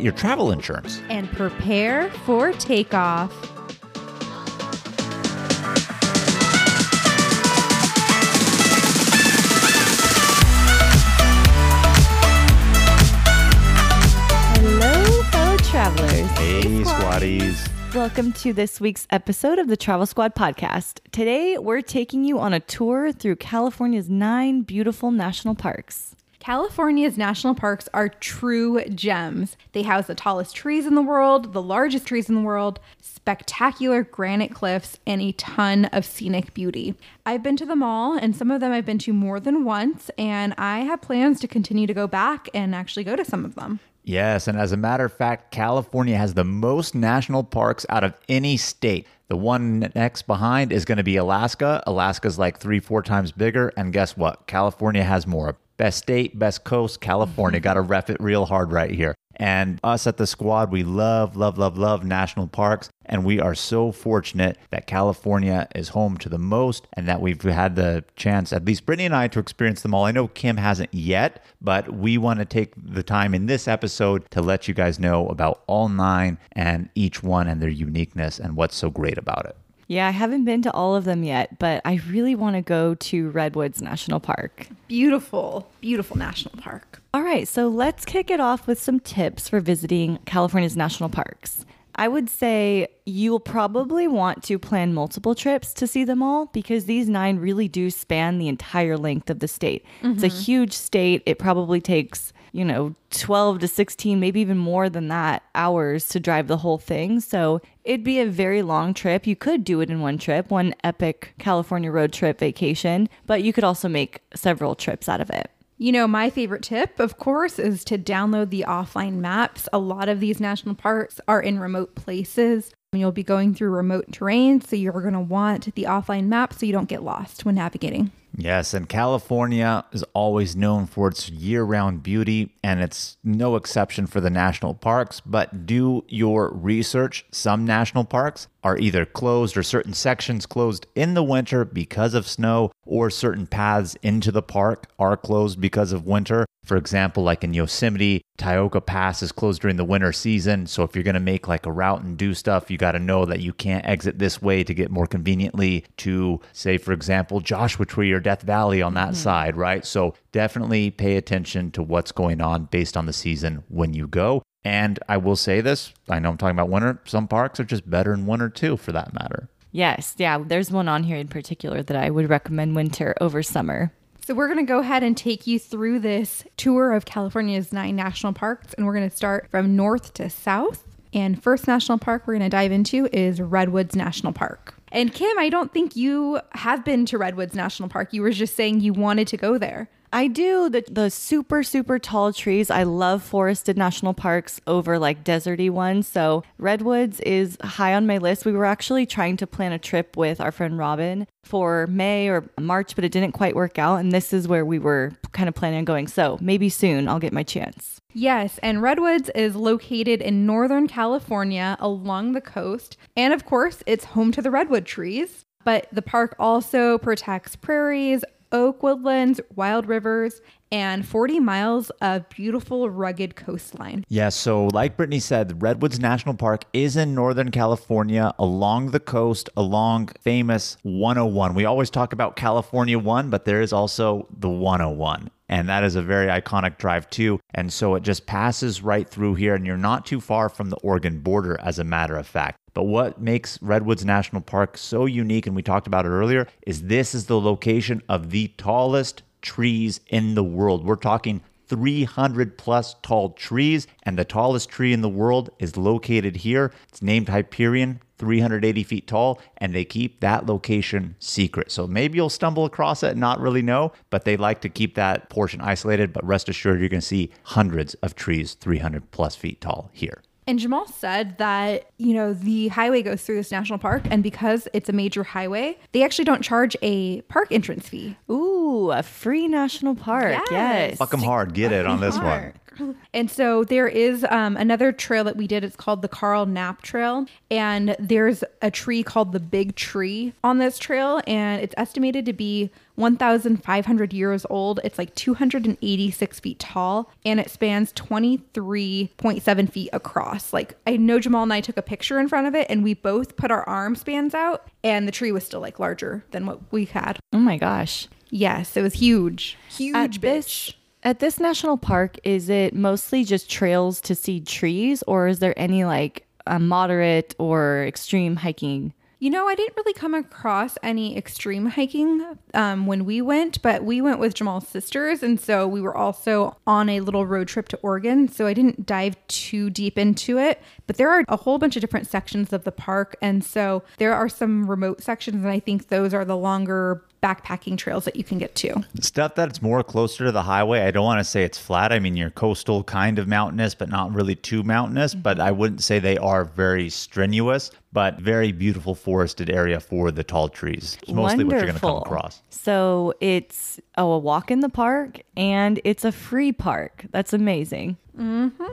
your travel insurance. and prepare for takeoff. Hello, fellow travelers. Hey, squatties. Welcome to this week's episode of the Travel Squad podcast. Today, we're taking you on a tour through California's nine beautiful national parks. California's national parks are true gems. They house the tallest trees in the world, the largest trees in the world, spectacular granite cliffs, and a ton of scenic beauty. I've been to them all, and some of them I've been to more than once, and I have plans to continue to go back and actually go to some of them. Yes, and as a matter of fact, California has the most national parks out of any state. The one next behind is going to be Alaska. Alaska's like three, four times bigger. And guess what? California has more. Best state, best coast, California. Mm-hmm. Got to ref it real hard right here. And us at the squad, we love, love, love, love national parks. And we are so fortunate that California is home to the most and that we've had the chance, at least Brittany and I, to experience them all. I know Kim hasn't yet, but we want to take the time in this episode to let you guys know about all nine and each one and their uniqueness and what's so great about it. Yeah, I haven't been to all of them yet, but I really want to go to Redwoods National Park. Beautiful, beautiful national park. All right, so let's kick it off with some tips for visiting California's national parks. I would say you'll probably want to plan multiple trips to see them all because these nine really do span the entire length of the state. It's a mm-hmm. huge state. It probably takes, you know, 12 to 16, maybe even more than that hours to drive the whole thing. So it'd be a very long trip. You could do it in one trip, one epic California road trip vacation, but you could also make several trips out of it. You know, my favorite tip, of course, is to download the offline maps. A lot of these national parks are in remote places. And you'll be going through remote terrain, so you're going to want the offline map so you don't get lost when navigating. Yes, and California is always known for its year round beauty, and it's no exception for the national parks. But do your research. Some national parks are either closed or certain sections closed in the winter because of snow, or certain paths into the park are closed because of winter. For example, like in Yosemite, Tioga Pass is closed during the winter season. So if you're going to make like a route and do stuff, you got to know that you can't exit this way to get more conveniently to, say, for example, Joshua Tree or Death Valley on that mm-hmm. side, right? So definitely pay attention to what's going on based on the season when you go. And I will say this I know I'm talking about winter. Some parks are just better in winter too, for that matter. Yes, yeah, there's one on here in particular that I would recommend winter over summer. So, we're going to go ahead and take you through this tour of California's nine national parks, and we're going to start from north to south. And first national park we're going to dive into is Redwoods National Park. And Kim, I don't think you have been to Redwoods National Park. You were just saying you wanted to go there. I do the the super super tall trees. I love forested national parks over like deserty ones. So redwoods is high on my list. We were actually trying to plan a trip with our friend Robin for May or March, but it didn't quite work out. And this is where we were kind of planning on going. So maybe soon I'll get my chance. Yes, and Redwoods is located in Northern California along the coast. And of course, it's home to the redwood trees. But the park also protects prairies, oak woodlands, wild rivers, and 40 miles of beautiful, rugged coastline. Yeah, so like Brittany said, Redwoods National Park is in Northern California along the coast, along famous 101. We always talk about California 1, but there is also the 101. And that is a very iconic drive too. And so it just passes right through here, and you're not too far from the Oregon border, as a matter of fact. But what makes Redwoods National Park so unique, and we talked about it earlier, is this is the location of the tallest trees in the world. We're talking 300 plus tall trees, and the tallest tree in the world is located here. It's named Hyperion, 380 feet tall, and they keep that location secret. So maybe you'll stumble across it and not really know, but they like to keep that portion isolated. But rest assured, you're going to see hundreds of trees 300 plus feet tall here. And Jamal said that, you know, the highway goes through this national park, and because it's a major highway, they actually don't charge a park entrance fee. Ooh, a free national park. Yes. Yes. Fuck them hard. Get it on this one. And so there is um, another trail that we did. It's called the Carl Knapp Trail. And there's a tree called the Big Tree on this trail. And it's estimated to be 1,500 years old. It's like 286 feet tall and it spans 23.7 feet across. Like, I know Jamal and I took a picture in front of it and we both put our arm spans out and the tree was still like larger than what we had. Oh my gosh. Yes, it was huge. Huge At bitch. this at this national park, is it mostly just trails to see trees, or is there any like a moderate or extreme hiking? You know, I didn't really come across any extreme hiking um, when we went, but we went with Jamal's sisters. And so we were also on a little road trip to Oregon. So I didn't dive too deep into it. But there are a whole bunch of different sections of the park. And so there are some remote sections. And I think those are the longer backpacking trails that you can get to. Stuff that's more closer to the highway. I don't want to say it's flat. I mean, you're coastal, kind of mountainous, but not really too mountainous. But mm-hmm. I wouldn't say they are very strenuous, but very beautiful forested area for the tall trees. It's mostly what you're going to come across. So it's oh, a walk in the park and it's a free park. That's amazing. Mm-hmm.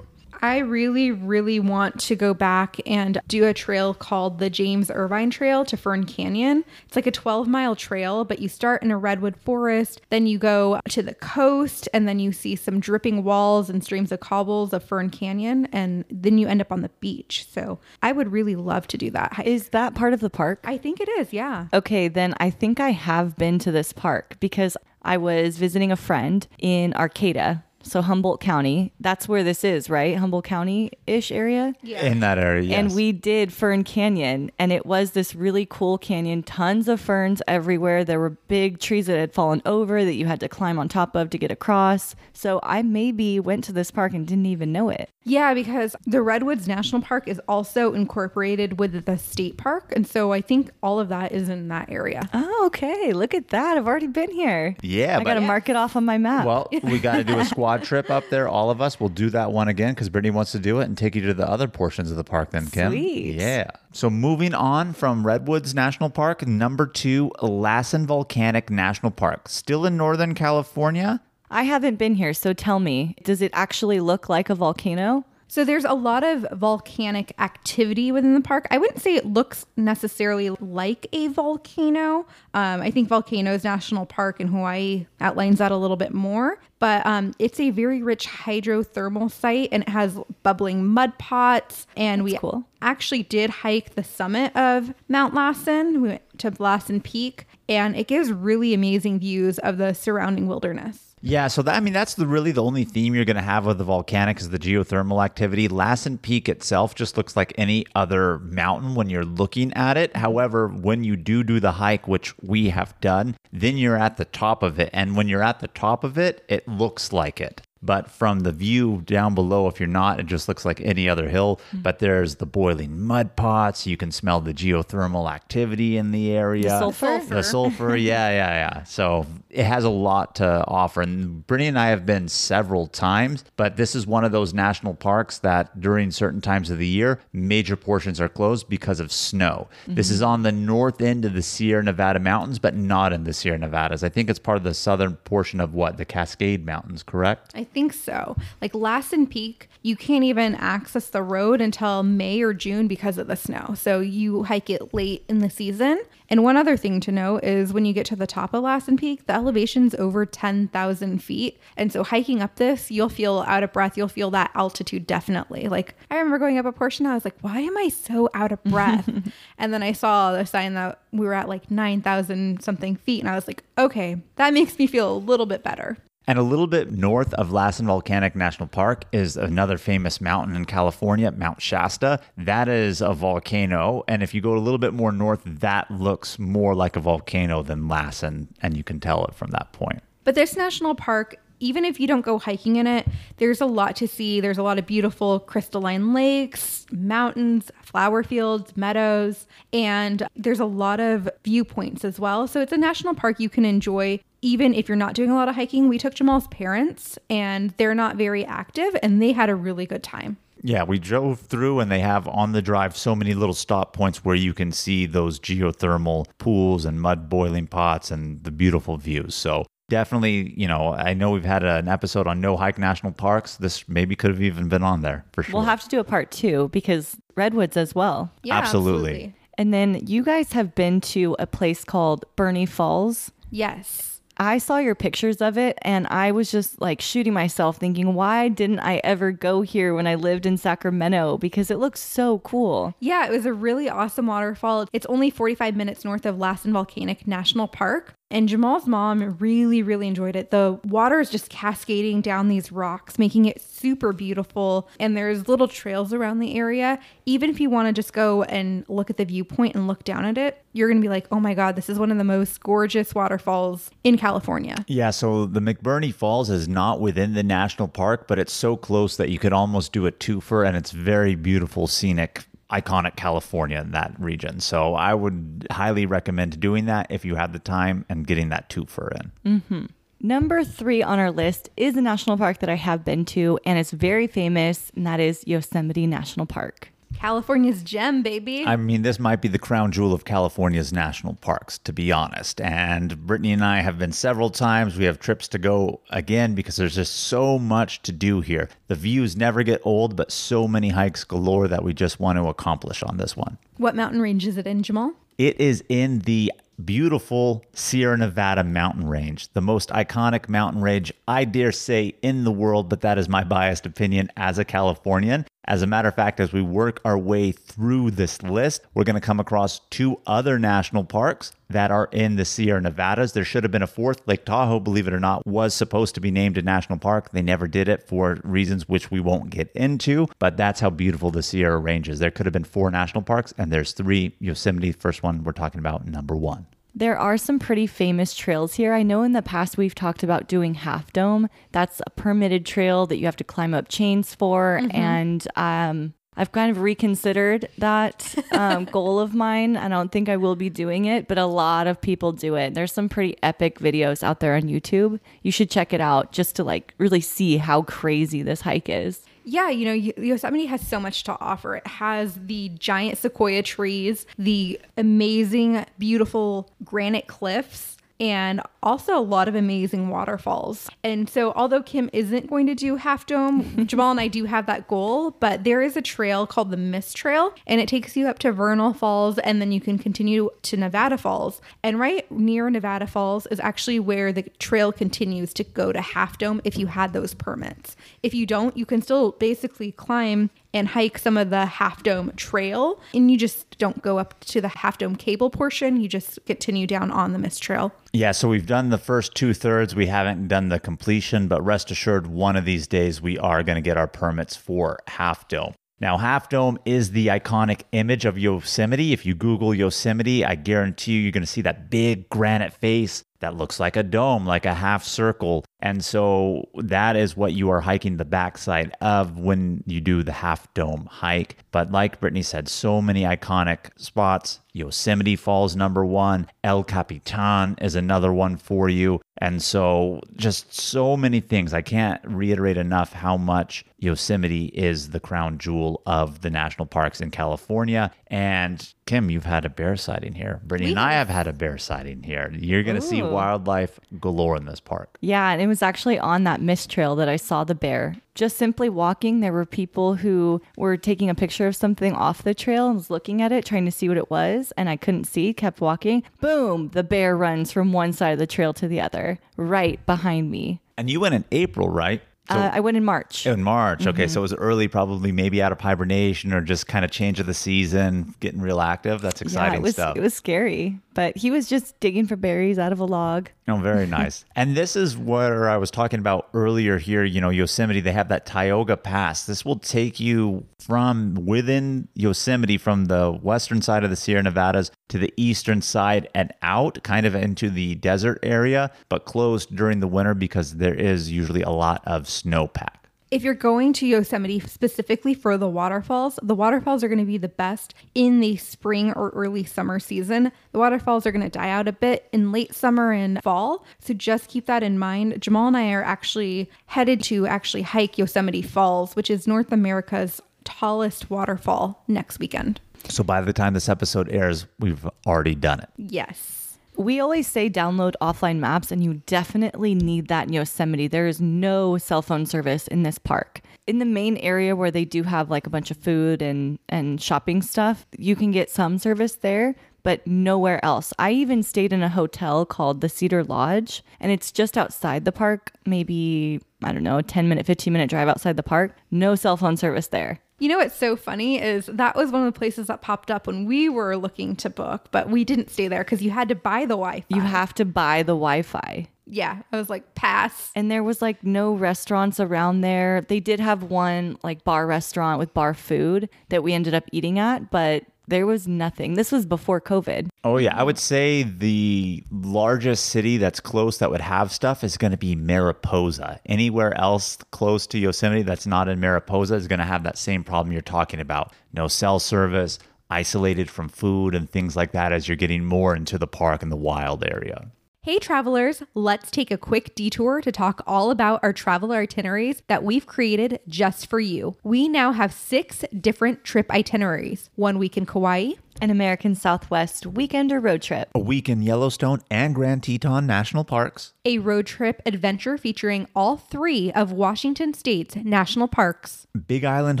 I really, really want to go back and do a trail called the James Irvine Trail to Fern Canyon. It's like a 12 mile trail, but you start in a redwood forest, then you go to the coast, and then you see some dripping walls and streams of cobbles of Fern Canyon, and then you end up on the beach. So I would really love to do that. Is that part of the park? I think it is, yeah. Okay, then I think I have been to this park because I was visiting a friend in Arcata, so Humboldt County. That's where this is, right? Humboldt County ish area. Yeah. In that area, yes. And we did Fern Canyon, and it was this really cool canyon. Tons of ferns everywhere. There were big trees that had fallen over that you had to climb on top of to get across. So I maybe went to this park and didn't even know it. Yeah, because the Redwoods National Park is also incorporated with the state park. And so I think all of that is in that area. Oh, okay. Look at that. I've already been here. Yeah, I got to but- mark it off on my map. Well, we got to do a squad trip up there. All of us. We'll do that one again because Brittany wants to do it and take you to the other portions of the park. Then, Kim. Sweet. Yeah. So moving on from Redwoods National Park, number two, Lassen Volcanic National Park, still in Northern California. I haven't been here, so tell me, does it actually look like a volcano? So there's a lot of volcanic activity within the park. I wouldn't say it looks necessarily like a volcano. Um, I think Volcanoes National Park in Hawaii outlines that a little bit more. But um, it's a very rich hydrothermal site and it has bubbling mud pots. And we cool. actually did hike the summit of Mount Lassen. We went to Lassen Peak and it gives really amazing views of the surrounding wilderness. Yeah, so that I mean that's the really the only theme you're going to have with the volcanic is the geothermal activity. Lassen Peak itself just looks like any other mountain when you're looking at it. However, when you do do the hike, which we have done, then you're at the top of it, and when you're at the top of it, it looks like it. But from the view down below, if you're not, it just looks like any other hill. Mm-hmm. But there's the boiling mud pots. You can smell the geothermal activity in the area. The sulfur? The sulfur, yeah, yeah, yeah. So it has a lot to offer. And Brittany and I have been several times, but this is one of those national parks that during certain times of the year, major portions are closed because of snow. This mm-hmm. is on the north end of the Sierra Nevada mountains, but not in the Sierra Nevadas. I think it's part of the southern portion of what? The Cascade Mountains, correct? I think so. Like Lassen Peak, you can't even access the road until May or June because of the snow. So you hike it late in the season. And one other thing to know is when you get to the top of Lassen Peak, the elevation's over 10,000 feet. And so hiking up this, you'll feel out of breath. You'll feel that altitude definitely. Like I remember going up a portion, I was like, why am I so out of breath? and then I saw the sign that we were at like 9,000 something feet. And I was like, okay, that makes me feel a little bit better. And a little bit north of Lassen Volcanic National Park is another famous mountain in California, Mount Shasta. That is a volcano. And if you go a little bit more north, that looks more like a volcano than Lassen. And you can tell it from that point. But this national park even if you don't go hiking in it, there's a lot to see. There's a lot of beautiful crystalline lakes, mountains, flower fields, meadows, and there's a lot of viewpoints as well. So it's a national park you can enjoy even if you're not doing a lot of hiking. We took Jamal's parents and they're not very active and they had a really good time. Yeah, we drove through and they have on the drive so many little stop points where you can see those geothermal pools and mud boiling pots and the beautiful views. So definitely, you know, I know we've had an episode on no hike national parks. This maybe could have even been on there for sure. We'll have to do a part two because redwoods as well. Yeah, Absolutely. And then you guys have been to a place called Burney Falls. Yes. I saw your pictures of it and I was just like shooting myself thinking, why didn't I ever go here when I lived in Sacramento? Because it looks so cool. Yeah, it was a really awesome waterfall. It's only 45 minutes north of Lassen Volcanic National Park. And Jamal's mom really, really enjoyed it. The water is just cascading down these rocks, making it super beautiful. And there's little trails around the area. Even if you want to just go and look at the viewpoint and look down at it, you're going to be like, oh my God, this is one of the most gorgeous waterfalls in California. Yeah, so the McBurney Falls is not within the national park, but it's so close that you could almost do a twofer, and it's very beautiful, scenic, iconic California in that region. So I would highly recommend doing that if you have the time and getting that twofer in. Mm-hmm. Number three on our list is a national park that I have been to and it's very famous, and that is Yosemite National Park. California's gem, baby. I mean, this might be the crown jewel of California's national parks, to be honest. And Brittany and I have been several times. We have trips to go again because there's just so much to do here. The views never get old, but so many hikes galore that we just want to accomplish on this one. what mountain range is it in, Jamal? It is in the beautiful Sierra Nevada mountain range, the most iconic mountain range, I dare say, in the world, but that is my biased opinion as a Californian. As a matter of fact, as we work our way through this list, we're going to come across two other national parks that are in the Sierra Nevadas. There should have been a fourth. Lake Tahoe, believe it or not, was supposed to be named a national park. They never did it for reasons which we won't get into, but that's how beautiful the Sierra range is. There could have been four national parks, and there's three. Yosemite, first one we're talking about, number one. There are some pretty famous trails here. I know in the past we've talked about doing Half Dome. That's a permitted trail that you have to climb up chains for. And um, I've kind of reconsidered that um, goal of mine. I don't think I will be doing it, but a lot of people do it. There's some pretty epic videos out there on YouTube. You should check it out just to like really see how crazy this hike is. Yeah, you know, Yosemite has so much to offer. It has the giant sequoia trees, the amazing, beautiful granite cliffs, and also a lot of amazing waterfalls. And so, although Kim isn't going to do Half Dome, Jamal and I do have that goal, but there is a trail called the Mist Trail, and it takes you up to Vernal Falls, and then you can continue to Nevada Falls. And right near Nevada Falls is actually where the trail continues to go to Half Dome if you had those permits. If you don't, you can still basically climb and hike some of the Half Dome trail, and you just don't go up to the Half Dome cable portion. You just continue down on the Mist Trail. Yeah, so we've done the first two thirds. We haven't done the completion, but rest assured, one of these days we are going to get our permits for Half Dome. Now, Half Dome is the iconic image of Yosemite. If you Google Yosemite, I guarantee you, you're going to see that big granite face that looks like a dome, like a half circle. And so that is what you are hiking the backside of when you do the Half Dome hike. But like Brittany said, so many iconic spots. Yosemite Falls, number one. El Capitan is another one for you. And so, just so many things. I can't reiterate enough how much Yosemite is the crown jewel of the national parks in California. And Kim, you've had a bear sighting here. Brittany and I have had a bear sighting here. You're going to see wildlife galore in this park. Yeah, and it was actually on that mist trail that I saw the bear. Just simply walking, there were people who were taking a picture of something off the trail and was looking at it, trying to see what it was, and I couldn't see, kept walking. Boom, the bear runs from one side of the trail to the other, right behind me. And you went in April, right? So uh, I went in March. in March. Okay, so it was early, probably maybe out of hibernation or just kind of change of the season, getting real active. That's yeah, exciting it was stuff. it was scary, but he was just digging for berries out of a log. Oh, very nice. and this is where I was talking about earlier here. You know, Yosemite, they have that Tioga Pass. This will take you from within Yosemite, from the western side of the Sierra Nevadas to the eastern side and out, kind of into the desert area, but closed during the winter because there is usually a lot of snowpack. If you're going to Yosemite specifically for the waterfalls, the waterfalls are going to be the best in the spring or early summer season. The waterfalls are going to die out a bit in late summer and fall. So just keep that in mind. Jamal and I are actually headed to actually hike Yosemite Falls, which is North America's tallest waterfall next weekend. So by the time this episode airs, we've already done it. Yes. We always say download offline maps, and you definitely need that in Yosemite. There is no cell phone service in this park. In the main area where they do have like a bunch of food and, and shopping stuff, you can get some service there, but nowhere else. I even stayed in a hotel called the Cedar Lodge, and it's just outside the park, maybe, I don't know, 10 minute, 15 minute drive outside the park. No cell phone service there. You know what's so funny is that was one of the places that popped up when we were looking to book, but we didn't stay there because you had to buy the Wi Fi. You have to buy the Wi Fi. Yeah. I was like, pass. And there was like no restaurants around there. They did have one like bar restaurant with bar food that we ended up eating at, but there was nothing. This was before COVID. Oh yeah, I would say the largest city that's close that would have stuff is going to be Mariposa. Anywhere else close to Yosemite that's not in Mariposa is going to have that same problem you're talking about. No cell service, isolated from food and things like that as you're getting more into the park and the wild area. Hey, travelers, let's take a quick detour to talk all about our travel itineraries that we've created just for you. We now have six different trip itineraries one week in Kauai, An American Southwest weekend or road trip. A week in Yellowstone and Grand Teton National Parks. a road trip adventure featuring all three of Washington State's national parks, Big Island,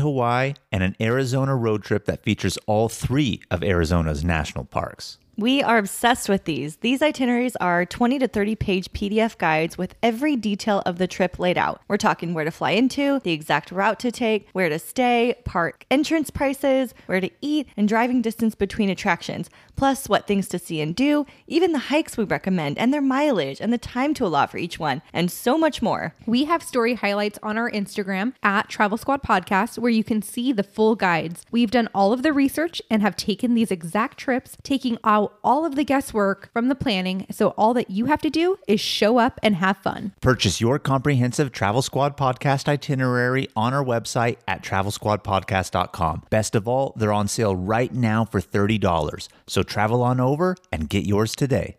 Hawaii, and an Arizona road trip that features all three of Arizona's national parks. We are obsessed with these. These itineraries are 20 to 30 page PDF guides with every detail of the trip laid out. We're talking where to fly into, the exact route to take, where to stay, park entrance prices, where to eat, and driving distance between attractions, plus what things to see and do, even the hikes we recommend and their mileage and the time to allot for each one, and so much more. We have story highlights on our Instagram at Travel Squad Podcast where you can see the full guides. We've done all of the research and have taken these exact trips, taking out all of the guesswork from the planning. So all that you have to do is show up and have fun. Purchase your comprehensive Travel Squad podcast itinerary on our website at travelsquadpodcast.com. Best of all, they're on sale right now for $30. So travel on over and get yours today.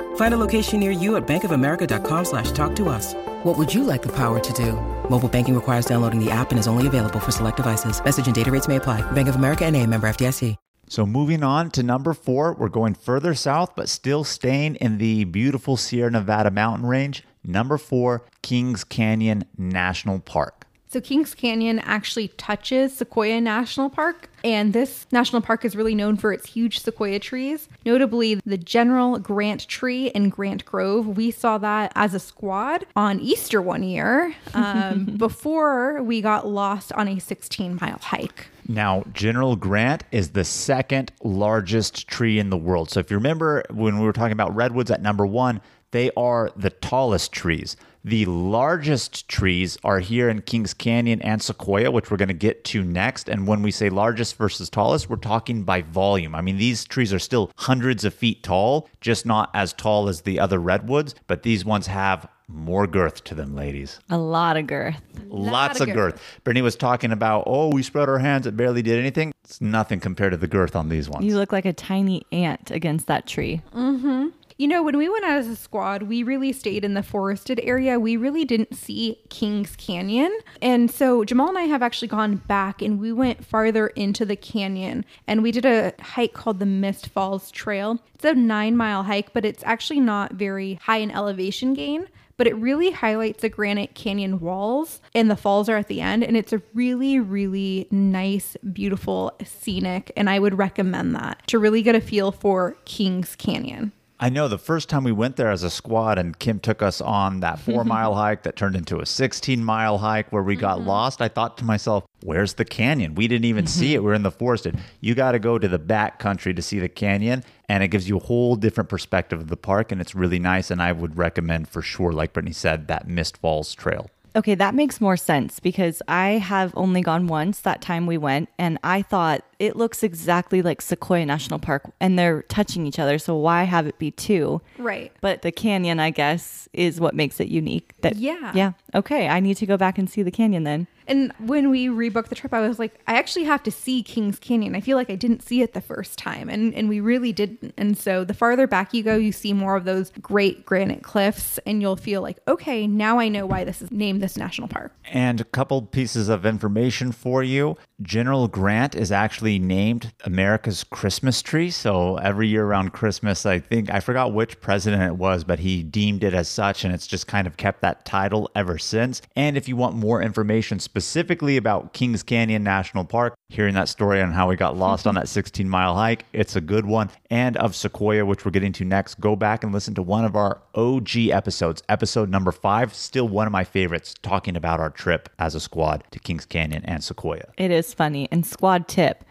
Find a location near you at bankofamerica.com slash talk to us. What would you like the power to do? Mobile banking requires downloading the app and is only available for select devices. Message and data rates may apply. Bank of America and a member FDIC. So moving on to number four, we're going further south, but still staying in the beautiful Sierra Nevada mountain range. Number four, Kings Canyon National Park. So Kings Canyon actually touches Sequoia National Park, and this national park is really known for its huge sequoia trees, notably the General Grant tree in Grant Grove. We saw that as a squad on Easter one year um, before we got lost on a 16 mile hike. Now, General Grant is the second largest tree in the world. So, if you remember when we were talking about redwoods at number one, they are the tallest trees. The largest trees are here in Kings Canyon and Sequoia, which we're going to get to next. And when we say largest versus tallest, we're talking by volume. I mean, these trees are still hundreds of feet tall, just not as tall as the other redwoods, but these ones have more girth to them, ladies. A lot of girth. Lots of of girth. girth. Brittany was talking about, oh, we spread our hands, it barely did anything. It's nothing compared to the girth on these ones. You look like a tiny ant against that tree. Mm-hmm. You know, when we went out as a squad, we really stayed in the forested area. We really didn't see Kings Canyon. And so Jamal and I have actually gone back and we went farther into the canyon and we did a hike called the Mist Falls Trail. It's a nine mile hike, but it's actually not very high in elevation gain. But it really highlights the Granite Canyon walls, and the falls are at the end. And it's a really, really nice, beautiful, scenic. And I would recommend that to really get a feel for Kings Canyon. I know the first time we went there as a squad and Kim took us on that four mile hike that turned into a 16 mile hike where we got mm-hmm. lost, I thought to myself, where's the canyon? We didn't even see it. Mm-hmm. We're in the forested. You got to go to the back country to see the canyon, and it gives you a whole different perspective of the park, and it's really nice. And I would recommend for sure, like Brittany said, that Mist Falls Trail. Okay, that makes more sense because I have only gone once that time we went, and I thought it looks exactly like Sequoia National Park, and they're touching each other. So why have it be two? Right. But the canyon, I guess, is what makes it unique. That Yeah. yeah. Okay, I need to go back and see the canyon then. And when we rebooked the trip, I was like, I actually have to see Kings Canyon. I feel like I didn't see it the first time, and, and we really didn't. And so the farther back you go, you see more of those great granite cliffs, and you'll feel like, okay, now I know why this is named this national park. And a couple pieces of information for you. General Grant is actually named America's Christmas tree. So every year around Christmas, I think, I forgot which president it was, but he deemed it as such. And it's just kind of kept that title ever since. And if you want more information specifically about Kings Canyon National Park, hearing that story on how we got lost on that 16 mile hike, it's a good one. And of Sequoia, which we're getting to next, go back and listen to one of our OG episodes, episode number five. Still one of my favorites, talking about our trip as a squad to Kings Canyon and Sequoia. It is funny. And squad tip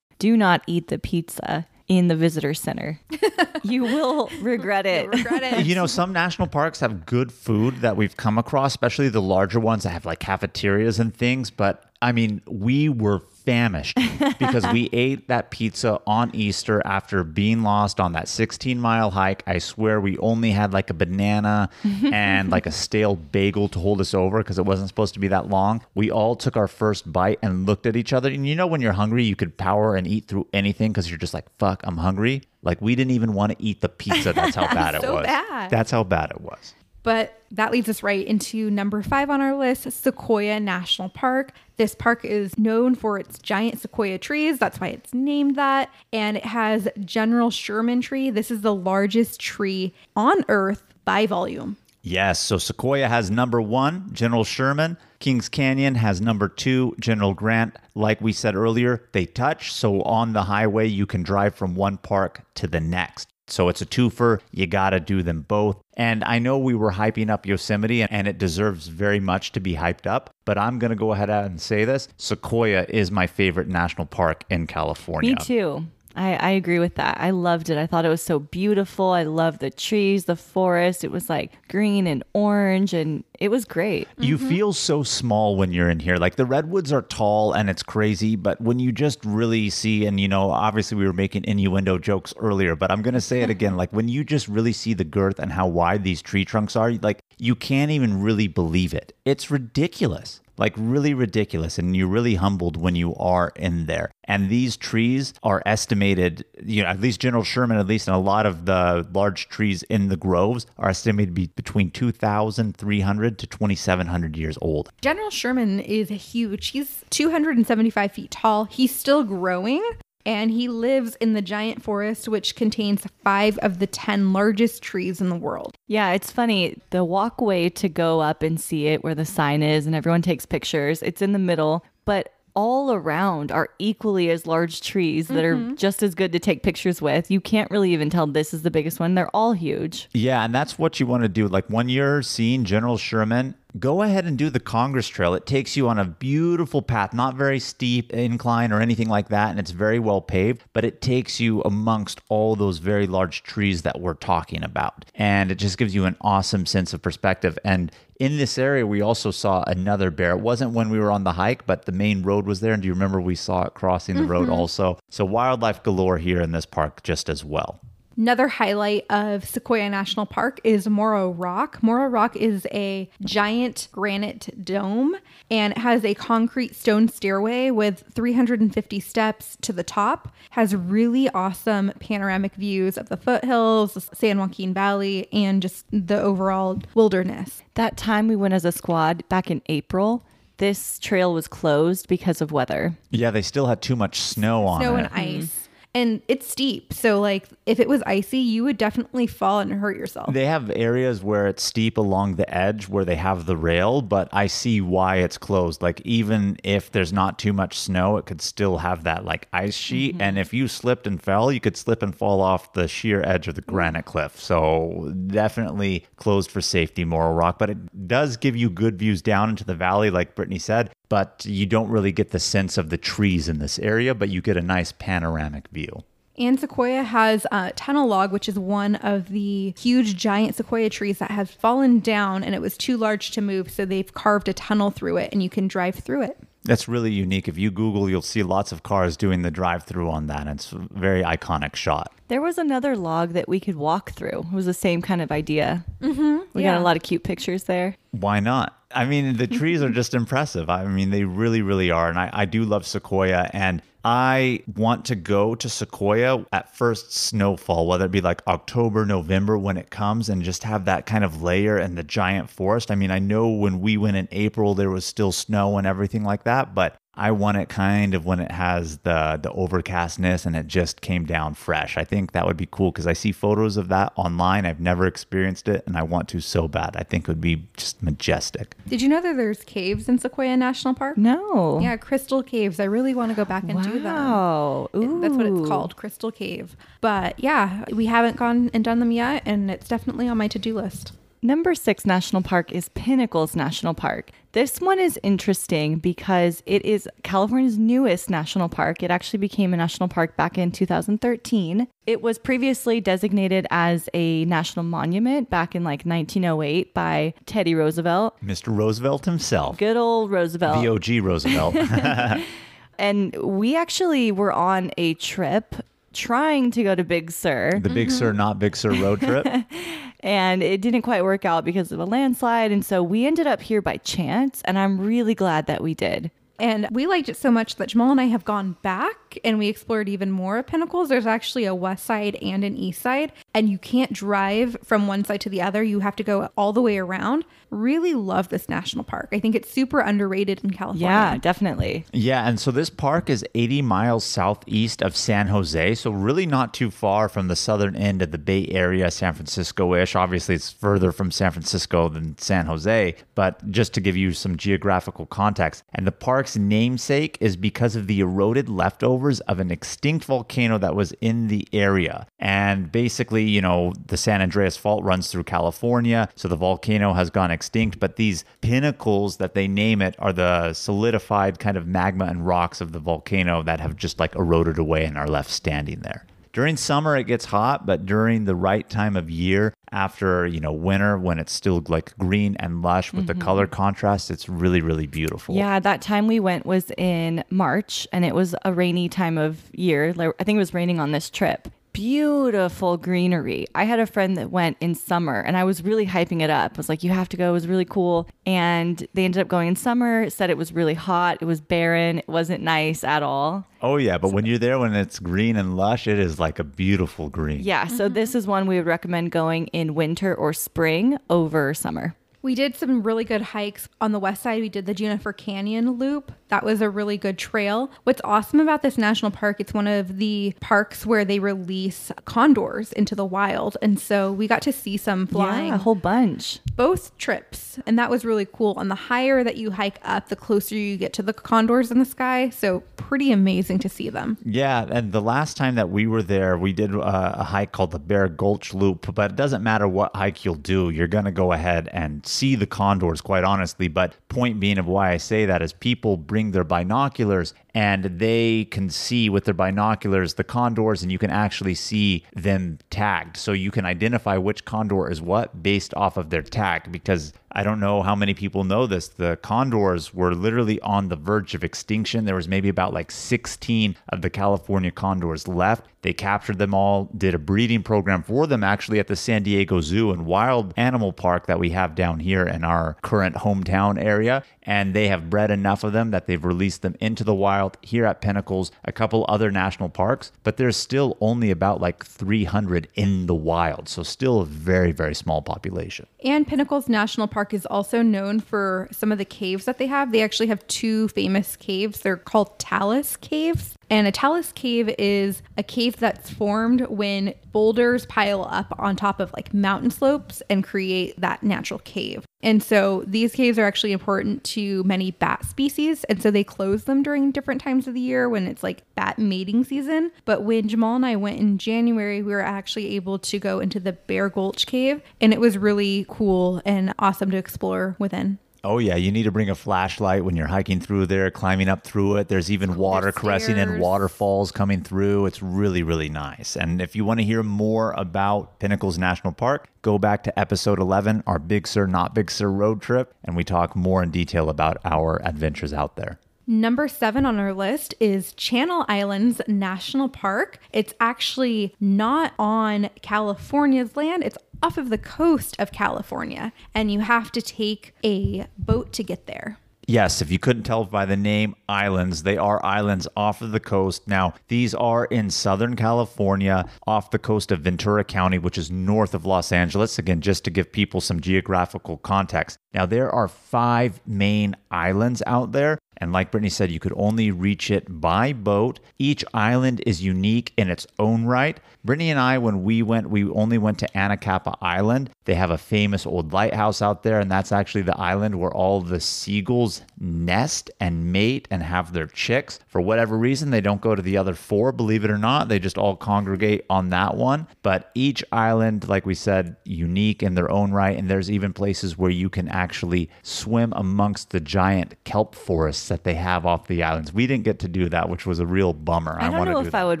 do not eat the pizza in the visitor center. you will regret it. Regret it. You know, some national parks have good food that we've come across, especially the larger ones that have like cafeterias and things. But I mean, we were famished because we ate that pizza on Easter after being lost on that 16 mile hike. I swear we only had like a banana and like a stale bagel to hold us over because it wasn't supposed to be that long. We all took our first bite and looked at each other. And you know, when you're hungry, you could power and eat through anything because you're just like, fuck, I'm hungry. Like we didn't even want to eat the pizza. That's how bad it was. bad. That's how bad it was. But that leads us right into number five on our list Sequoia National Park. This park is known for its giant sequoia trees. That's why it's named that. And it has General Sherman tree. This is the largest tree on Earth by volume. Yes, so Sequoia has number one, General Sherman. Kings Canyon has number two, General Grant. Like we said earlier, they touch. So on the highway, you can drive from one park to the next. So it's a twofer. You got to do them both. And I know we were hyping up Yosemite and it deserves very much to be hyped up, but I'm going to go ahead and say this Sequoia is my favorite national park in California. Me too. I, I agree with that. I loved it. I thought it was so beautiful. I loved the trees, the forest. It was like green and orange, and it was great. You mm-hmm. feel so small when you're in here. Like the redwoods are tall and it's crazy, but when you just really see, and you know, obviously we were making innuendo jokes earlier, but I'm going to say it again. Like when you just really see the girth and how wide these tree trunks are, like you can't even really believe it. It's ridiculous. Like really ridiculous, and you're really humbled when you are in there. And these trees are estimated, you know, at least General Sherman, at least, and a lot of the large trees in the groves are estimated to be between 2,300 to 2,700 years old. General Sherman is huge. He's 275 feet tall. He's still growing. And he lives in the giant forest, which contains five of the 10 largest trees in the world. Yeah, it's funny. The walkway to go up and see it, where the sign is, and everyone takes pictures, it's in the middle, but all around are equally as large trees that are mm-hmm. just as good to take pictures with. You can't really even tell this is the biggest one. They're all huge. Yeah, and that's what you want to do. Like when you're seeing General Sherman, go ahead and do the Congress Trail. It takes you on a beautiful path, not very steep incline or anything like that, and it's very well paved, but it takes you amongst all those very large trees that we're talking about. And it just gives you an awesome sense of perspective. And in this area, we also saw another bear. It wasn't when we were on the hike, but the main road was there. And do you remember we saw it crossing the road mm-hmm. also? So wildlife galore here in this park just as well. Another highlight of Sequoia National Park is Moro Rock. Moro Rock is a giant granite dome and it has a concrete stone stairway with 350 steps to the top. Has really awesome panoramic views of the foothills, San Joaquin Valley, and just the overall wilderness. That time we went as a squad back in April, this trail was closed because of weather. Yeah, they still had too much snow on Snow it. and ice. And it's steep. So, like, if it was icy, you would definitely fall and hurt yourself. They have areas where it's steep along the edge where they have the rail, but I see why it's closed. Like even if there's not too much snow, it could still have that like ice sheet. Mm-hmm. And if you slipped and fell, you could slip and fall off the sheer edge of the granite cliff. So definitely closed for safety, Moro Rock. But it does give you good views down into the valley, like Brittany said. But you don't really get the sense of the trees in this area, but you get a nice panoramic view. And Sequoia has uh, a tunnel log, which is one of the huge giant sequoia trees that has fallen down and it was too large to move. So they've carved a tunnel through it and you can drive through it. That's really unique. If you Google, you'll see lots of cars doing the drive through on that. It's a very iconic shot. There was another log that we could walk through. It was the same kind of idea. Mm-hmm, we got a lot of cute pictures there. Why not? I mean, the trees are just impressive. I mean, they really, really are. And I, I do love Sequoia. And I want to go to Sequoia at first snowfall, whether it be like October, November when it comes, and just have that kind of layer and the giant forest. I mean, I know when we went in April, there was still snow and everything like that, but I want it kind of when it has the the overcastness and it just came down fresh. I think that would be cool because I see photos of that online. I've never experienced it and I want to so bad. I think it would be just majestic. Did you know that there's caves in Sequoia National Park? No. Yeah, crystal caves. I really want to go back and do them. Wow. Ooh. That's what it's called, Crystal Cave. But yeah, we haven't gone and done them yet, and it's definitely on my to do list. Number six national park is Pinnacles National Park. This one is interesting because it is California's newest national park. It actually became a national park back in 2013. It was previously designated as a national monument back in like 1908 by Teddy Roosevelt. Mr. Roosevelt himself, Good old Roosevelt. the OG Roosevelt. And we actually were on a trip trying to go to Big Sur. the Big Sur, mm-hmm. not Big Sur road trip. and it didn't quite work out because of a landslide. And so we ended up here by chance, and I'm really glad that we did. And we liked it so much that Jamal and I have gone back and we explored even more of Pinnacles. There's actually a west side and an east side, and you can't drive from one side to the other. You have to go all the way around. Really love this national park. I think it's super underrated in California. Yeah, definitely. Yeah, and so this park is 80 miles southeast of San Jose, so really not too far from the southern end of the Bay Area, San Francisco ish. Obviously, it's further from San Francisco than San Jose, but just to give you some geographical context. And the park's namesake is because of the eroded leftovers of an extinct volcano that was in the area. And basically, you know, the San Andreas Fault runs through California, so the volcano has gone extinct, but these pinnacles that they name it are the solidified kind of magma and rocks of the volcano that have just like eroded away and are left standing there. During summer it gets hot, but during the right time of year, after, you know, winter when it's still like green and lush with the mm-hmm. color contrast, it's really really beautiful. Yeah, that time we went was in March and it was a rainy time of year. Like, I think it was raining on this trip. Beautiful greenery. I had a friend that went in summer and I was really hyping it up. I was like, you have to go. It was really cool. And they ended up going in summer, said it was really hot. It was barren. It wasn't nice at all. Oh yeah, but when you're there when it's green and lush, it is like a beautiful green. Yeah, so this is one we would recommend going in winter or spring over summer. We did some really good hikes on the west side. We did the Juniper Canyon loop. That was a really good trail. What's awesome about this national park, it's one of the parks where they release condors into the wild. And so we got to see some flying Yeah, a whole bunch. both trips. And that was really cool. And the higher that you hike up, the closer you get to the condors in the sky. So pretty amazing to see them. Yeah, and the last time that we were there, we did uh, a hike called the Bear Gulch Loop. But it doesn't matter what hike you'll do, you're going to go ahead and see the condors, quite honestly. But point being of why I say that is people bring their binoculars and they can see with their binoculars the condors and you can actually see them tagged. So you can identify which condor is what based off of their tag because I don't know how many people know this. The condors were literally on the verge of extinction. There was maybe about like 16 of the California condors left. They captured them all, did a breeding program for them actually at the San Diego Zoo and Wild Animal Park that we have down here in our current hometown area. And they have bred enough of them that they've released them into the wild here at Pinnacles, a couple other national parks, but there's still only about like 300 in the wild. So still a very, very small population. And Pinnacles National Park is also known for some of the caves that they have. They actually have two famous caves. They're called talus caves. And a talus cave is a cave that's formed when boulders pile up on top of like mountain slopes and create that natural cave. And so these caves are actually important to many bat species. And so they close them during different times of the year when it's like bat mating season. But when Jamal and I went in January, we were actually able to go into the Bear Gulch Cave. And it was really cool and awesome to explore within. Oh yeah, you need to bring a flashlight when you're hiking through there, climbing up through it. There's even water caressing and stairs. waterfalls coming through. It's really really nice. And if you want to hear more about Pinnacles National Park, go back to episode 11, our Big Sur Not Big Sur road trip, and we talk more in detail about our adventures out there. Number seven on our list is Channel Islands National Park. It's actually not on California's land, it's off of the coast of California, and you have to take a boat to get there. Yes, if you couldn't tell by the name islands, they are islands off of the coast. Now, these are in Southern California, off the coast of Ventura County, which is north of Los Angeles. Again, just to give people some geographical context. Now, there are five main islands out there. And like Brittany said, you could only reach it by boat. Each island is unique in its own right. Brittany and I, when we went, we only went to Anacapa Island. They have a famous old lighthouse out there, and that's actually the island where all the seagulls nest and mate and have their chicks. For whatever reason, they don't go to the other four, believe it or not. They just all congregate on that one. But each island, like we said, unique in their own right. And there's even places where you can actually swim amongst the giant kelp forests that they have off the islands. We didn't get to do that, which was a real bummer. I don't wanna know do if that. I would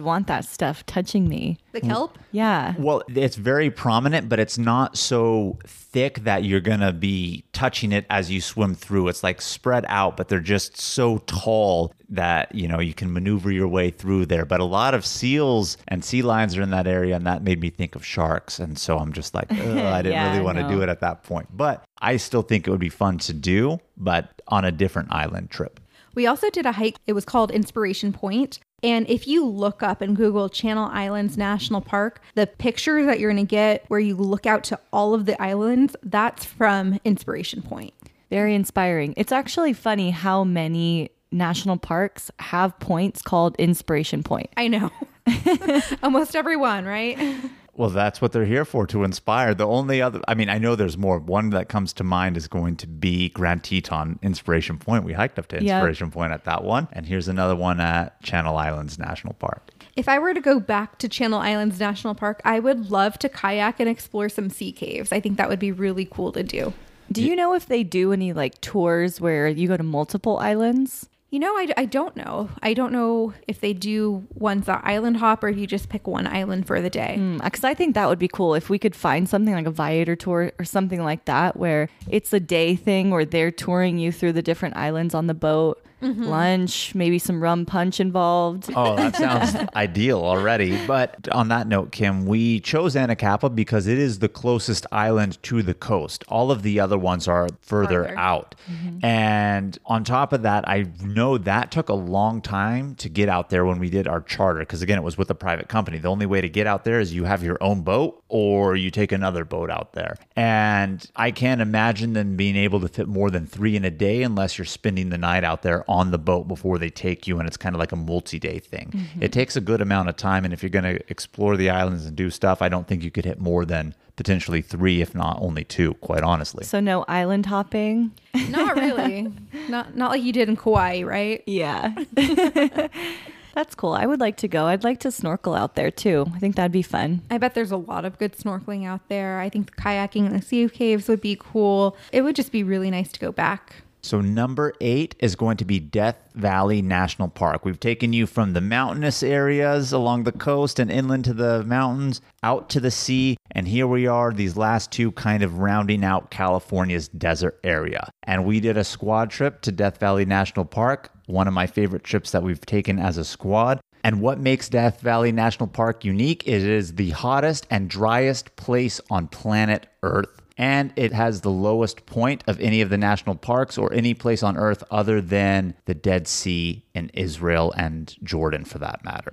want that stuff touching me. The kelp? Yeah. Well, it's very prominent, but it's not so thick that you're going to be touching it as you swim through. It's like spread out, but they're just so tall that, you know, you can maneuver your way through there. But a lot of seals and sea lions are in that area, and that made me think of sharks. And so I'm just like, "Ugh, I didn't Yeah, really want to do it at that point. But I still think it would be fun to do, but on a different island trip. We also did a hike. It was called Inspiration Point. And if you look up and Google Channel Islands National Park, the pictures that you're going to get where you look out to all of the islands, that's from Inspiration Point. Very inspiring. It's actually funny how many national parks have points called Inspiration Point. I know. Almost everyone, right? Well, that's what they're here for to inspire. The only other, I mean, I know there's more. One that comes to mind is going to be Grand Teton Inspiration Point. We hiked up to Yeah. Inspiration Point at that one. And here's another one at Channel Islands National Park. If I were to go back to Channel Islands National Park, I would love to kayak and explore some sea caves. I think that would be really cool to do. Do you know if they do any like tours where you go to multiple islands? You know, I, I don't know. I don't know if they do ones that island hop or if you just pick one island for the day. Hmm, because I think that would be cool if we could find something like a Viator tour or something like that where it's a day thing where they're touring you through the different islands on the boat. Mm-hmm. Lunch, maybe some rum punch involved. Oh, that sounds ideal already. But on that note, Kim, we chose Anacapa because it is the closest island to the coast. All of the other ones are further Farther. out. Mm-hmm. And on top of that, I know that took a long time to get out there when we did our charter. Because again, it was with a private company. The only way to get out there is you have your own boat or you take another boat out there. And I can't imagine them being able to fit more than three in a day unless you're spending the night out there on the boat before they take you. And it's kind of like a multi day thing. Mm-hmm. It takes a good amount of time. And if you're going to explore the islands and do stuff, I don't think you could hit more than potentially three, if not only two, quite honestly. So no island hopping. Not really. not not like you did in Kauai, right? Yeah. That's cool. I would like to go. I'd like to snorkel out there too. I think that'd be fun. I bet there's a lot of good snorkeling out there. I think the kayaking in the sea caves would be cool. It would just be really nice to go back. So, number eight is going to be Death Valley National Park. We've taken you from the mountainous areas along the coast and inland to the mountains, out to the sea, and here we are, these last two kind of rounding out California's desert area. And we did a squad trip to Death Valley National Park, one of my favorite trips that we've taken as a squad. And what makes Death Valley National Park unique is it is the hottest and driest place on planet Earth and it has the lowest point of any of the national parks or any place on earth other than the Dead Sea in Israel and Jordan for that matter.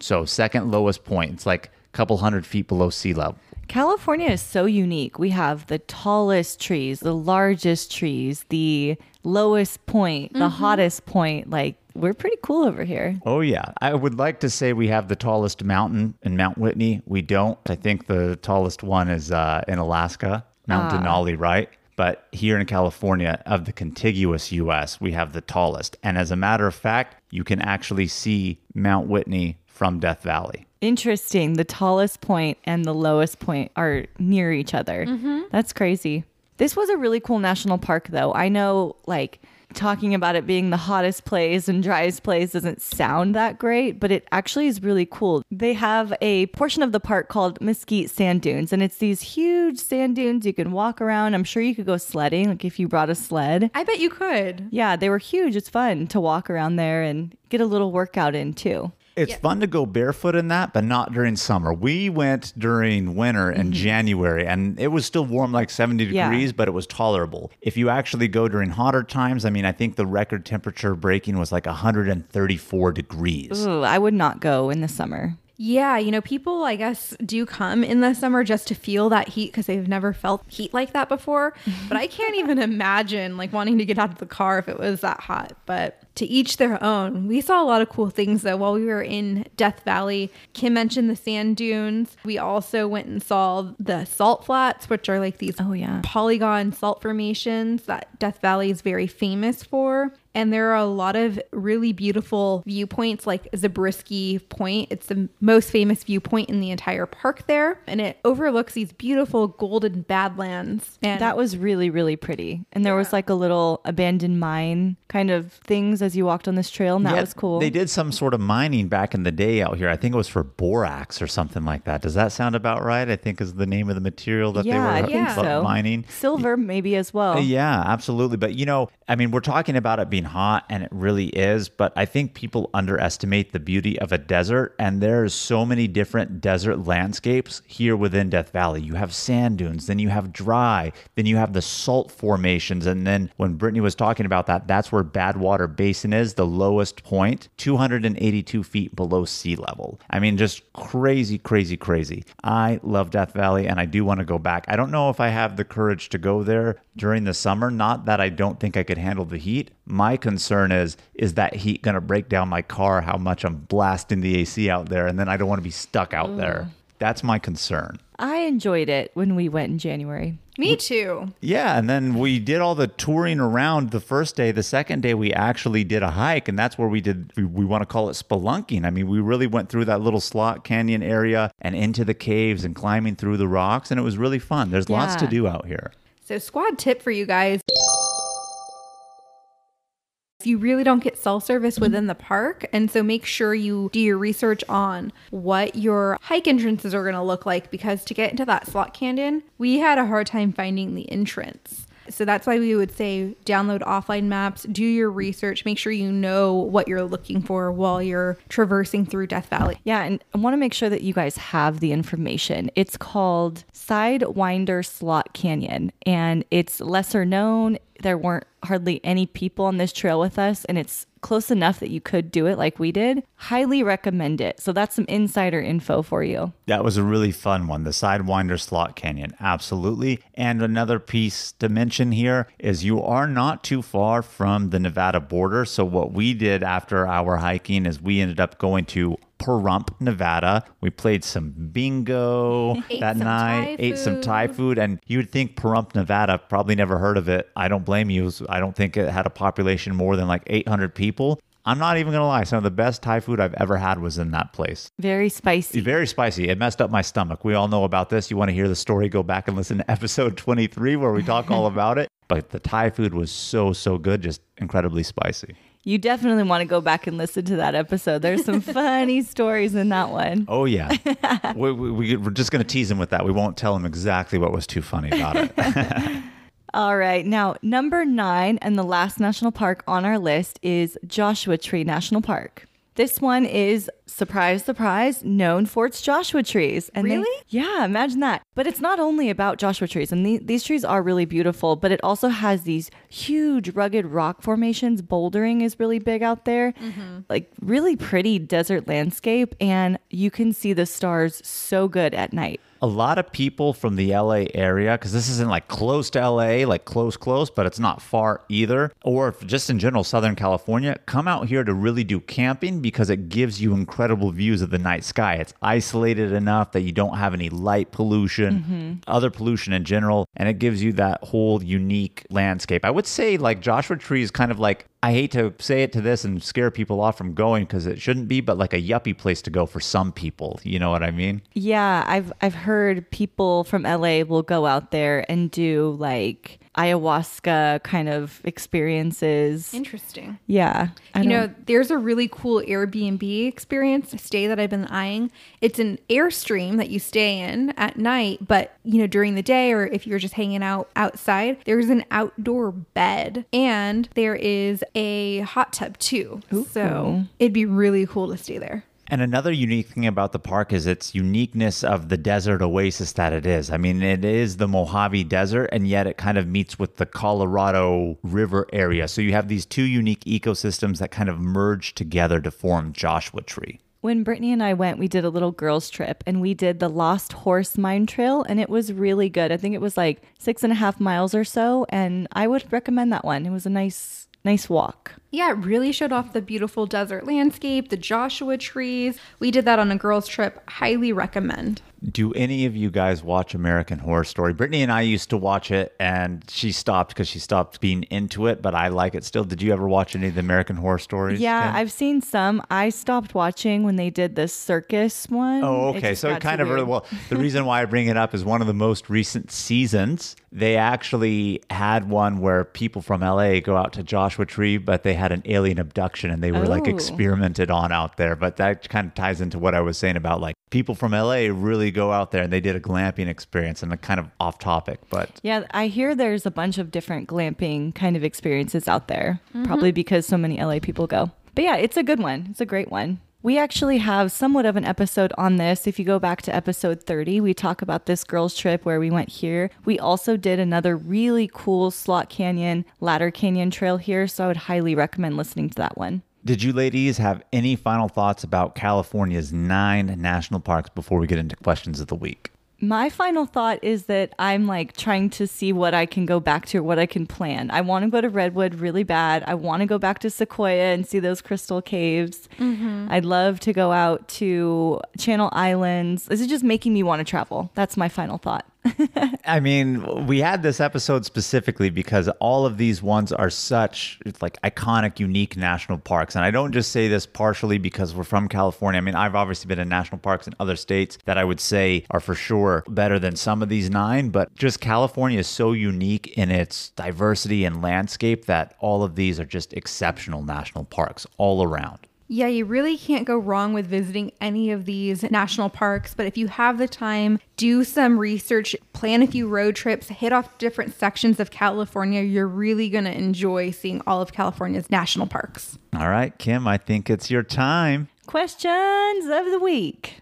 So, second lowest point. It's like a couple hundred feet below sea level. California is so unique. We have the tallest trees, the largest trees, the lowest point, the hottest point. Like, we're pretty cool over here. Oh, yeah. I would like to say we have the tallest mountain in Mount Whitney. We don't. I think the tallest one is uh, in Alaska, Mount ah. Denali, right? But here in California, of the contiguous US, we have the tallest. And as a matter of fact, you can actually see Mount Whitney from Death Valley. Interesting. The tallest point and the lowest point are near each other. Mm-hmm. That's crazy. This was a really cool national park, though. I know, like, talking about it being the hottest place and driest place doesn't sound that great, but it actually is really cool. They have a portion of the park called Mesquite Sand Dunes, and it's these huge sand dunes you can walk around. I'm sure you could go sledding, like if you brought a sled. I bet you could. Yeah, they were huge. It's fun to walk around there and get a little workout in, too. It's fun to go barefoot in that, but not during summer. We went during winter in mm-hmm. January and it was still warm, like 70 Yeah. degrees, but it was tolerable. If you actually go during hotter times, I mean, I think the record temperature breaking was like 134 degrees. Ooh, I would not go in the summer. Yeah, you know, people, I guess, do come in the summer just to feel that heat because they've never felt heat like that before. but I can't even imagine like wanting to get out of the car if it was that hot. But to each their own. We saw a lot of cool things though while we were in Death Valley. Kim mentioned the sand dunes. We also went and saw the salt flats, which are like these Oh, yeah. polygon salt formations that Death Valley is very famous for. And there are a lot of really beautiful viewpoints, like Zabriskie Point. It's the most famous viewpoint in the entire park there. And it overlooks these beautiful golden badlands. And That was really, really pretty. And there was like a little abandoned mine kind of things as you walked on this trail, and that Yeah, was cool. They did some sort of mining back in the day out here. I think it was for borax or something like that. Does that sound about right? I think is the name of the material that yeah, they were think Yeah. so. mining. Silver, maybe as well. Yeah, absolutely. But you know, I mean, we're talking about it being hot and it really is, but I think people underestimate the beauty of a desert. And there's so many different desert landscapes here within Death Valley. You have sand dunes, then you have dry, then you have the salt formations. And then when Brittany was talking about that, that's where Badwater Basin is, the lowest point, 282 feet below sea level. I mean, just crazy, crazy, crazy. I love Death Valley and I do want to go back. I don't know if I have the courage to go there during the summer. Not that I don't think I could handle the heat. My concern is is that heat going to break down my car how much I'm blasting the AC out there and then I don't want to be stuck out there. Mm. That's my concern. I enjoyed it when we went in January. me too. Yeah, and then we did all the touring around the first day. The second day, we actually did a hike, and that's where we did, we, we want to call it spelunking. I mean, we really went through that little slot canyon area and into the caves and climbing through the rocks, and it was really fun. There's lots to do out here. So, squad tip for you guys. You really don't get cell service mm-hmm. within the park, and so make sure you do your research on what your hike entrances are going to look like because to get into that slot canyon, we had a hard time finding the entrance. So that's why we would say download offline maps, do your research, make sure you know what you're looking for while you're traversing through Death Valley. Yeah, and I want to make sure that you guys have the information. It's called Sidewinder Slot Canyon, and it's lesser known. There weren't hardly any people on this trail with us, and it's close enough that you could do it like we did. Highly recommend it. So that's some insider info for you. That was a really fun one, the Sidewinder Slot Canyon. Absolutely. And another piece to mention here is you are not too far from the Nevada border. So, what we did after our hiking is we ended up going to Pahrump, Nevada. We played some bingo that night, ate some Thai food. and you'd think Pahrump, Nevada, probably never heard of it. I don't blame you. I don't think it had a population more than like 800 people. I'm not even going to lie. Some of the best Thai food I've ever had was in that place. Very spicy. Very spicy. It messed up my stomach. We all know about this. You want to hear the story? Go back and listen to episode 23 where we talk all about it. But the Thai food was so, so good, just incredibly spicy. You definitely want to go back and listen to that episode. There's some funny stories in that one. Oh, yeah. we, we, we're just going to tease him with that. We won't tell him exactly what was too funny about it. All right. Now, number nine and the last national park on our list is Joshua Tree National Park. This one is surprise, surprise, known for its Joshua trees. And they- Really? yeah, imagine that. But it's not only about Joshua trees, and the, these trees are really beautiful, but it also has these huge, rugged rock formations. Bouldering is really big out there, mm-hmm. like really pretty desert landscape, and you can see the stars so good at night. a lot of people from the LA area, because this isn't like close to LA, like close, close, but it's not far either, or just in general, Southern California, come out here to really do camping because it gives you incredible views of the night sky. It's isolated enough that you don't have any light pollution, mm-hmm. other pollution in general, and it gives you that whole unique landscape. I would say, like, Joshua Tree is kind of like I hate to say it to this and scare people off from going because it shouldn't be, but like a yuppie place to go for some people. You know what I mean? Yeah, I've I've heard people from LA will go out there and do like ayahuasca kind of experiences. Interesting. Yeah. I You don't- know, there's a really cool Airbnb experience, stay that I've been eyeing. It's an Airstream that you stay in at night, but you know, during the day or if you're just hanging out outside, there's an outdoor bed and there is a hot tub too. So it'd be really cool to stay there. And another unique thing about the park is its uniqueness of the desert oasis that it is. I mean, it is the Mojave Desert, and yet it kind of meets with the Colorado River area. So you have these two unique ecosystems that kind of merge together to form Joshua Tree. when Brittany and I went, we did a little girls trip and we did the Lost Horse Mine Trail and it was really good. I think it was like six and a half miles or so. And I would recommend that one. It was a nice, nice walk. Yeah, it really showed off the beautiful desert landscape, the Joshua trees. We did that on a girls' trip. Highly recommend. Do any of you guys watch American Horror Story? Brittany and I used to watch it, and she stopped because she stopped being into it, but I like it still. Did you ever watch any of the American Horror Stories? Yeah, Kim? I've seen some. I stopped watching when they did the circus one. Oh, It okay. just So it kind of weird. well, the reason why I bring it up is one of the most recent seasons. They actually had one where people from LA go out to Joshua Tree, but they had an alien abduction and they were like Oh. experimented on out there. But that kind of ties into what I was saying about like people from LA really go out there and they did a glamping experience and a kind of off topic, but Yeah, I hear there's a bunch of different glamping kind of experiences out there, mm-hmm. probably because so many LA people go. But yeah, it's a good one. It's a great one. We actually have somewhat of an episode on this. If you go back to episode 30, we talk about this girls' trip where we went here. We also did another really cool Slot Canyon, Ladder Canyon trail here. So I would highly recommend listening to that one. Did you ladies have any final thoughts about California's nine national parks before we get into questions of the week? My final thought is that I'm like trying to see what I can go back to or what I can plan. I want to go to Redwood really bad. I want to go back to Sequoia and see those crystal caves. Mm-hmm. I'd love to go out to Channel Islands. This is just making me want to travel. That's my final thought. I mean, we had this episode specifically because all of these ones are such like iconic, unique national parks. And I don't just say this partially because we're from California. I mean, I've obviously been in national parks in other states that I would say are for sure better than some of these nine, but just California is so unique in its diversity and landscape that all of these are just exceptional national parks all around. Yeah, you really can't go wrong with visiting any of these national parks. But if you have the time, do some research, plan a few road trips, hit off different sections of California. You're really going to enjoy seeing all of California's national parks. All right, Kim, I think it's your time. Questions of the week.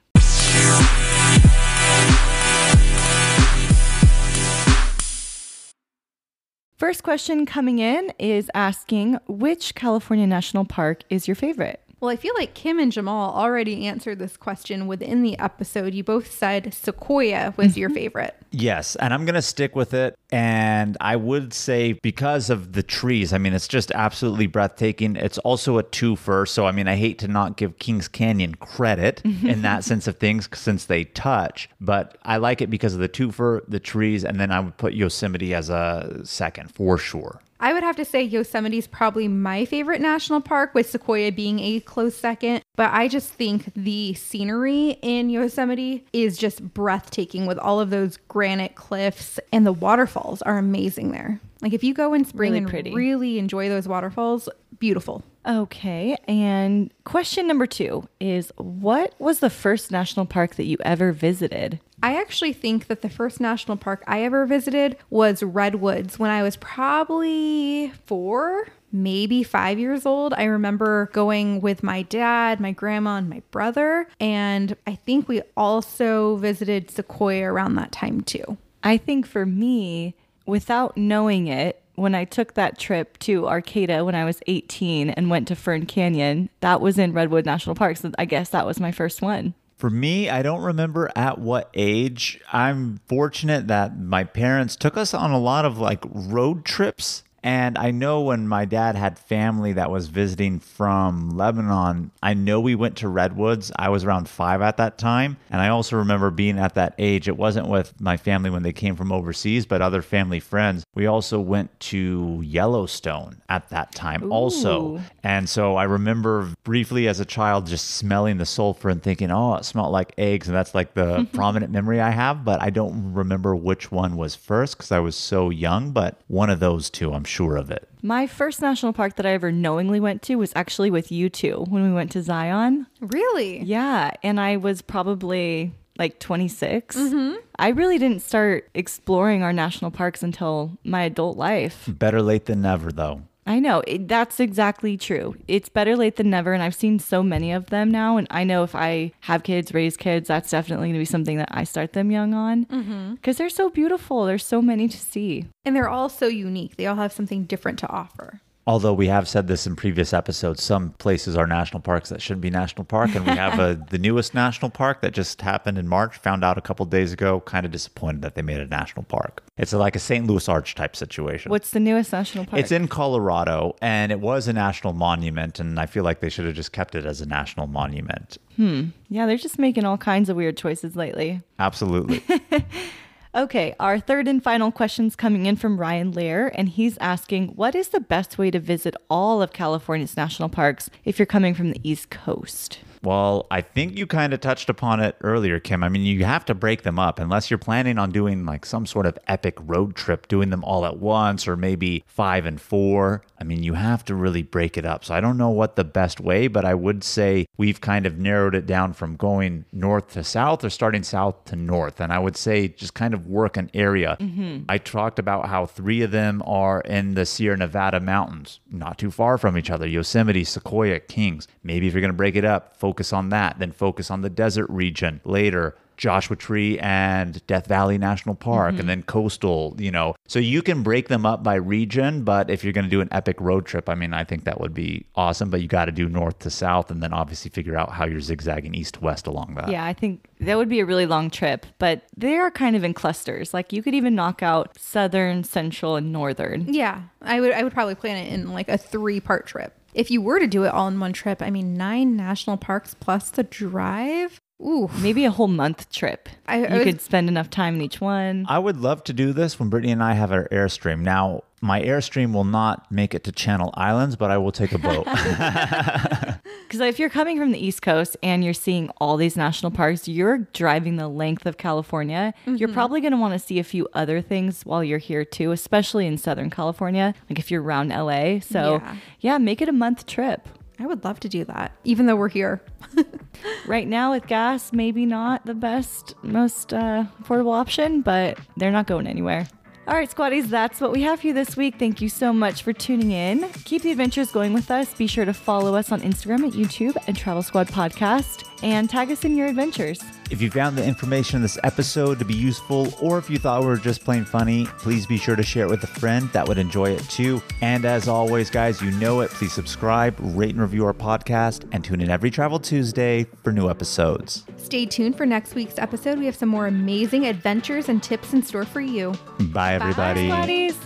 First question coming in is asking which California national park is your favorite? Well, I feel like Kim and Jamal already answered this question within the episode. You both said Sequoia was your mm-hmm. favorite. Yes, and I'm going to stick with it. And I would say because of the trees, I mean, it's just absolutely breathtaking. It's also a twofer. So, I mean, I hate to not give Kings Canyon credit in that sense of things since they touch, but I like it because of the twofer, the trees, and then I would put Yosemite as a second for sure. I would have to say Yosemite's probably my favorite national park, with Sequoia being a close second. But I just think the scenery in Yosemite is just breathtaking with all of those granite cliffs, and the waterfalls are amazing there. Like if you go in spring Really and pretty. really enjoy those waterfalls, beautiful. Okay. And question number two is what was the first national park that you ever visited? I actually think that the first national park I ever visited was Redwoods when I was probably four, maybe five years old. I remember going with my dad, my grandma, and my brother. And I think we also visited Sequoia around that time too. I think for me, without knowing it, when I took that trip to Arcata when I was 18 and went to Fern Canyon, that was in Redwood National Park. So I guess that was my first one. For me, I don't remember at what age. I'm fortunate that my parents took us on a lot of like road trips. And I know when my dad had family that was visiting from Lebanon, I know we went to Redwoods. I was around five at that time. And I also remember being at that age. It wasn't with my family when they came from overseas, but other family friends. We also went to Yellowstone at that time, also. And so I remember briefly as a child just smelling the sulfur and thinking, oh, it smelled like eggs. And that's like the prominent memory I have. But I don't remember which one was first because I was so young. But one of those two, I'm sure of it. My first national park that I ever knowingly went to was actually with you two when we went to Zion. Really? Yeah. And I was probably like 26. Mm-hmm. I really didn't start exploring our national parks until my adult life. Better late than never, though. I know it, that's exactly true. It's better late than never. And I've seen so many of them now. And I know if I have kids, raise kids, that's definitely going to be something that I start them young on mm-hmm. because they're so beautiful. There's so many to see. And they're all so unique. They all have something different to offer. Although we have said this in previous episodes, some places are national parks that shouldn't be national park, and we have a, the newest national park that just happened in March. Found out a couple days ago. Kind of disappointed that they made a national park. It's like a St. Louis Arch type situation. What's the newest national park? It's in Colorado, and it was a national monument, and I feel like they should have just kept it as a national monument. Hmm. Yeah, they're just making all kinds of weird choices lately. Absolutely. Okay, our third and final question's coming in from Ryan Lair, and he's asking, "What is the best way to visit all of California's national parks if you're coming from the East Coast?" Well, I think you kind of touched upon it earlier, Kim. I mean, you have to break them up unless you're planning on doing like some sort of epic road trip, doing them all at once, or maybe five and four. I mean, you have to really break it up. So I don't know what the best way, but I would say we've kind of narrowed it down from going north to south or starting south to north. And I would say just kind of work an area. Mm-hmm. I talked about how three of them are in the Sierra Nevada mountains, not too far from each other Yosemite, Sequoia, Kings. Maybe if you're going to break it up, focus on that, then focus on the desert region later. Joshua Tree and Death Valley National Park, and mm-hmm. then coastal, you know. So you can break them up by region, but if you're going to do an epic road trip, I mean, I think that would be awesome, but you got to do north to south and then obviously figure out how you're zigzagging east to west along that. Yeah, I think that would be a really long trip, but they are kind of in clusters. Like you could even knock out southern, central, and northern. Yeah, I would I would probably plan it in like a three part trip. If you were to do it all in one trip, I mean, nine national parks plus the drive. Ooh, Maybe a whole month trip. I- I you was- could spend enough time in each one. I would love to do this when Brittany and I have our Airstream. Now, my Airstream will not make it to Channel Islands, but I will take a boat. Because if you're coming from the East Coast and you're seeing all these national parks, you're driving the length of California. You're mm-hmm. probably going to want to see a few other things while you're here too, especially in Southern California, like if you're around LA. So, Yeah. yeah, make it a month trip. I would love to do that, even though we're here. Right now, with gas, maybe not the best, most uh, affordable option, but they're not going anywhere. All right, squatties, that's what we have for you this week. Thank you so much for tuning in. Keep the adventures going with us. Be sure to follow us on Instagram at YouTube and Travel Squad Podcast and tag us in your adventures. If you found the information in this episode to be useful, or if you thought we were just plain funny, please be sure to share it with a friend that would enjoy it too. And as always, guys, you know it. Please subscribe, rate, and review our podcast, and tune in every Travel Tuesday for new episodes. Stay tuned for next week's episode. We have some more amazing adventures and tips in store for you. Bye, everybody. Squatties.